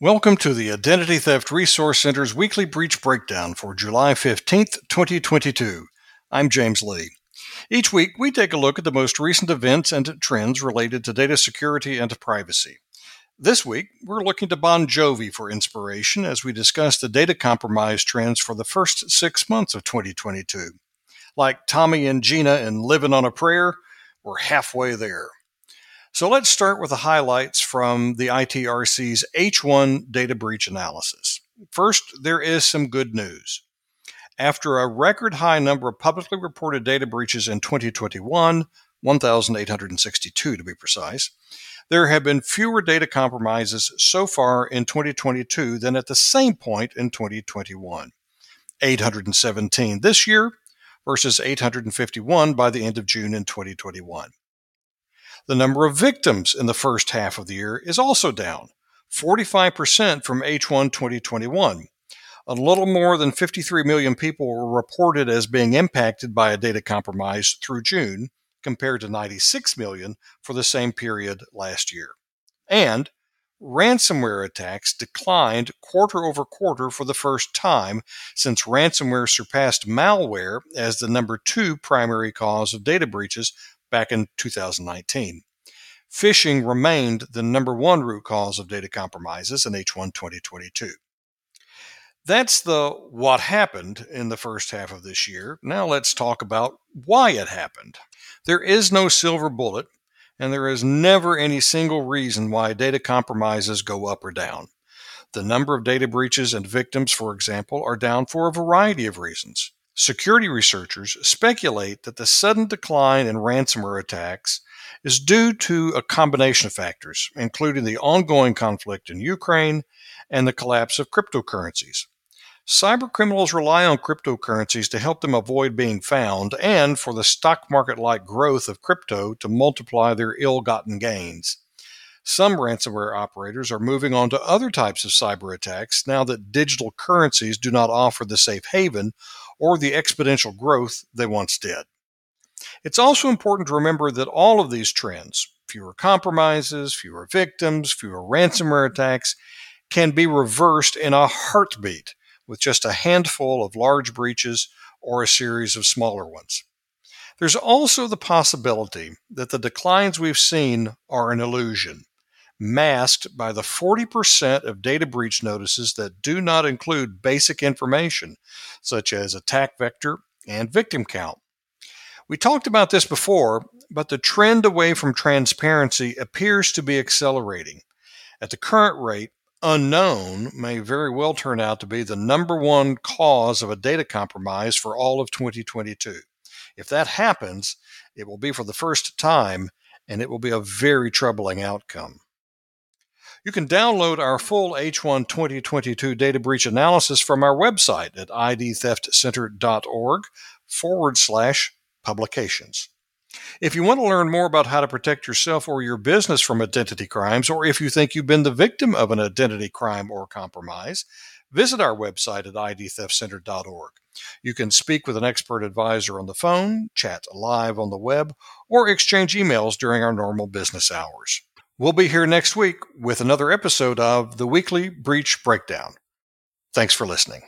Welcome to the Identity Theft Resource Center's weekly breach breakdown for July 15th, 2022. I'm James Lee. Each week, we take a look at the most recent events and trends related to data security and privacy. This week, we're looking to Bon Jovi for inspiration as we discuss the data compromise trends for the first six months of 2022. Like Tommy and Gina in Living on a Prayer, we're halfway there. So let's start with the highlights from the ITRC's H1 data breach analysis. First, there is some good news. After a record high number of publicly reported data breaches in 2021, 1,862 to be precise, there have been fewer data compromises so far in 2022 than at the same point in 2021. 817 this year versus 851 by the end of June in 2021. The number of victims in the first half of the year is also down, 45% from H1 2021. A little more than 53 million people were reported as being impacted by a data compromise through June, compared to 96 million for the same period last year. And ransomware attacks declined quarter over quarter for the first time since ransomware surpassed malware as the number two primary cause of data breaches back in 2019. Phishing remained the number one root cause of data compromises in H1 2022. That's the what happened in the first half of this year. Now let's talk about why it happened. There is no silver bullet, and there is never any single reason why data compromises go up or down. The number of data breaches and victims, for example, are down for a variety of reasons. Security researchers speculate that the sudden decline in ransomware attacks is due to a combination of factors, including the ongoing conflict in Ukraine and the collapse of cryptocurrencies. Cybercriminals rely on cryptocurrencies to help them avoid being found and for the stock market like growth of crypto to multiply their ill gotten gains. Some ransomware operators are moving on to other types of cyber attacks now that digital currencies do not offer the safe haven or the exponential growth they once did. It's also important to remember that all of these trends fewer compromises, fewer victims, fewer ransomware attacks can be reversed in a heartbeat with just a handful of large breaches or a series of smaller ones. There's also the possibility that the declines we've seen are an illusion masked by the 40% of data breach notices that do not include basic information, such as attack vector and victim count. We talked about this before, but the trend away from transparency appears to be accelerating. At the current rate, unknown may very well turn out to be the number one cause of a data compromise for all of 2022. If that happens, it will be for the first time, and it will be a very troubling outcome. You can download our full H1 2022 data breach analysis from our website at idtheftcenter.org forward slash publications. If you want to learn more about how to protect yourself or your business from identity crimes, or if you think you've been the victim of an identity crime or compromise, visit our website at idtheftcenter.org. You can speak with an expert advisor on the phone, chat live on the web, or exchange emails during our normal business hours. We'll be here next week with another episode of the Weekly Breach Breakdown. Thanks for listening.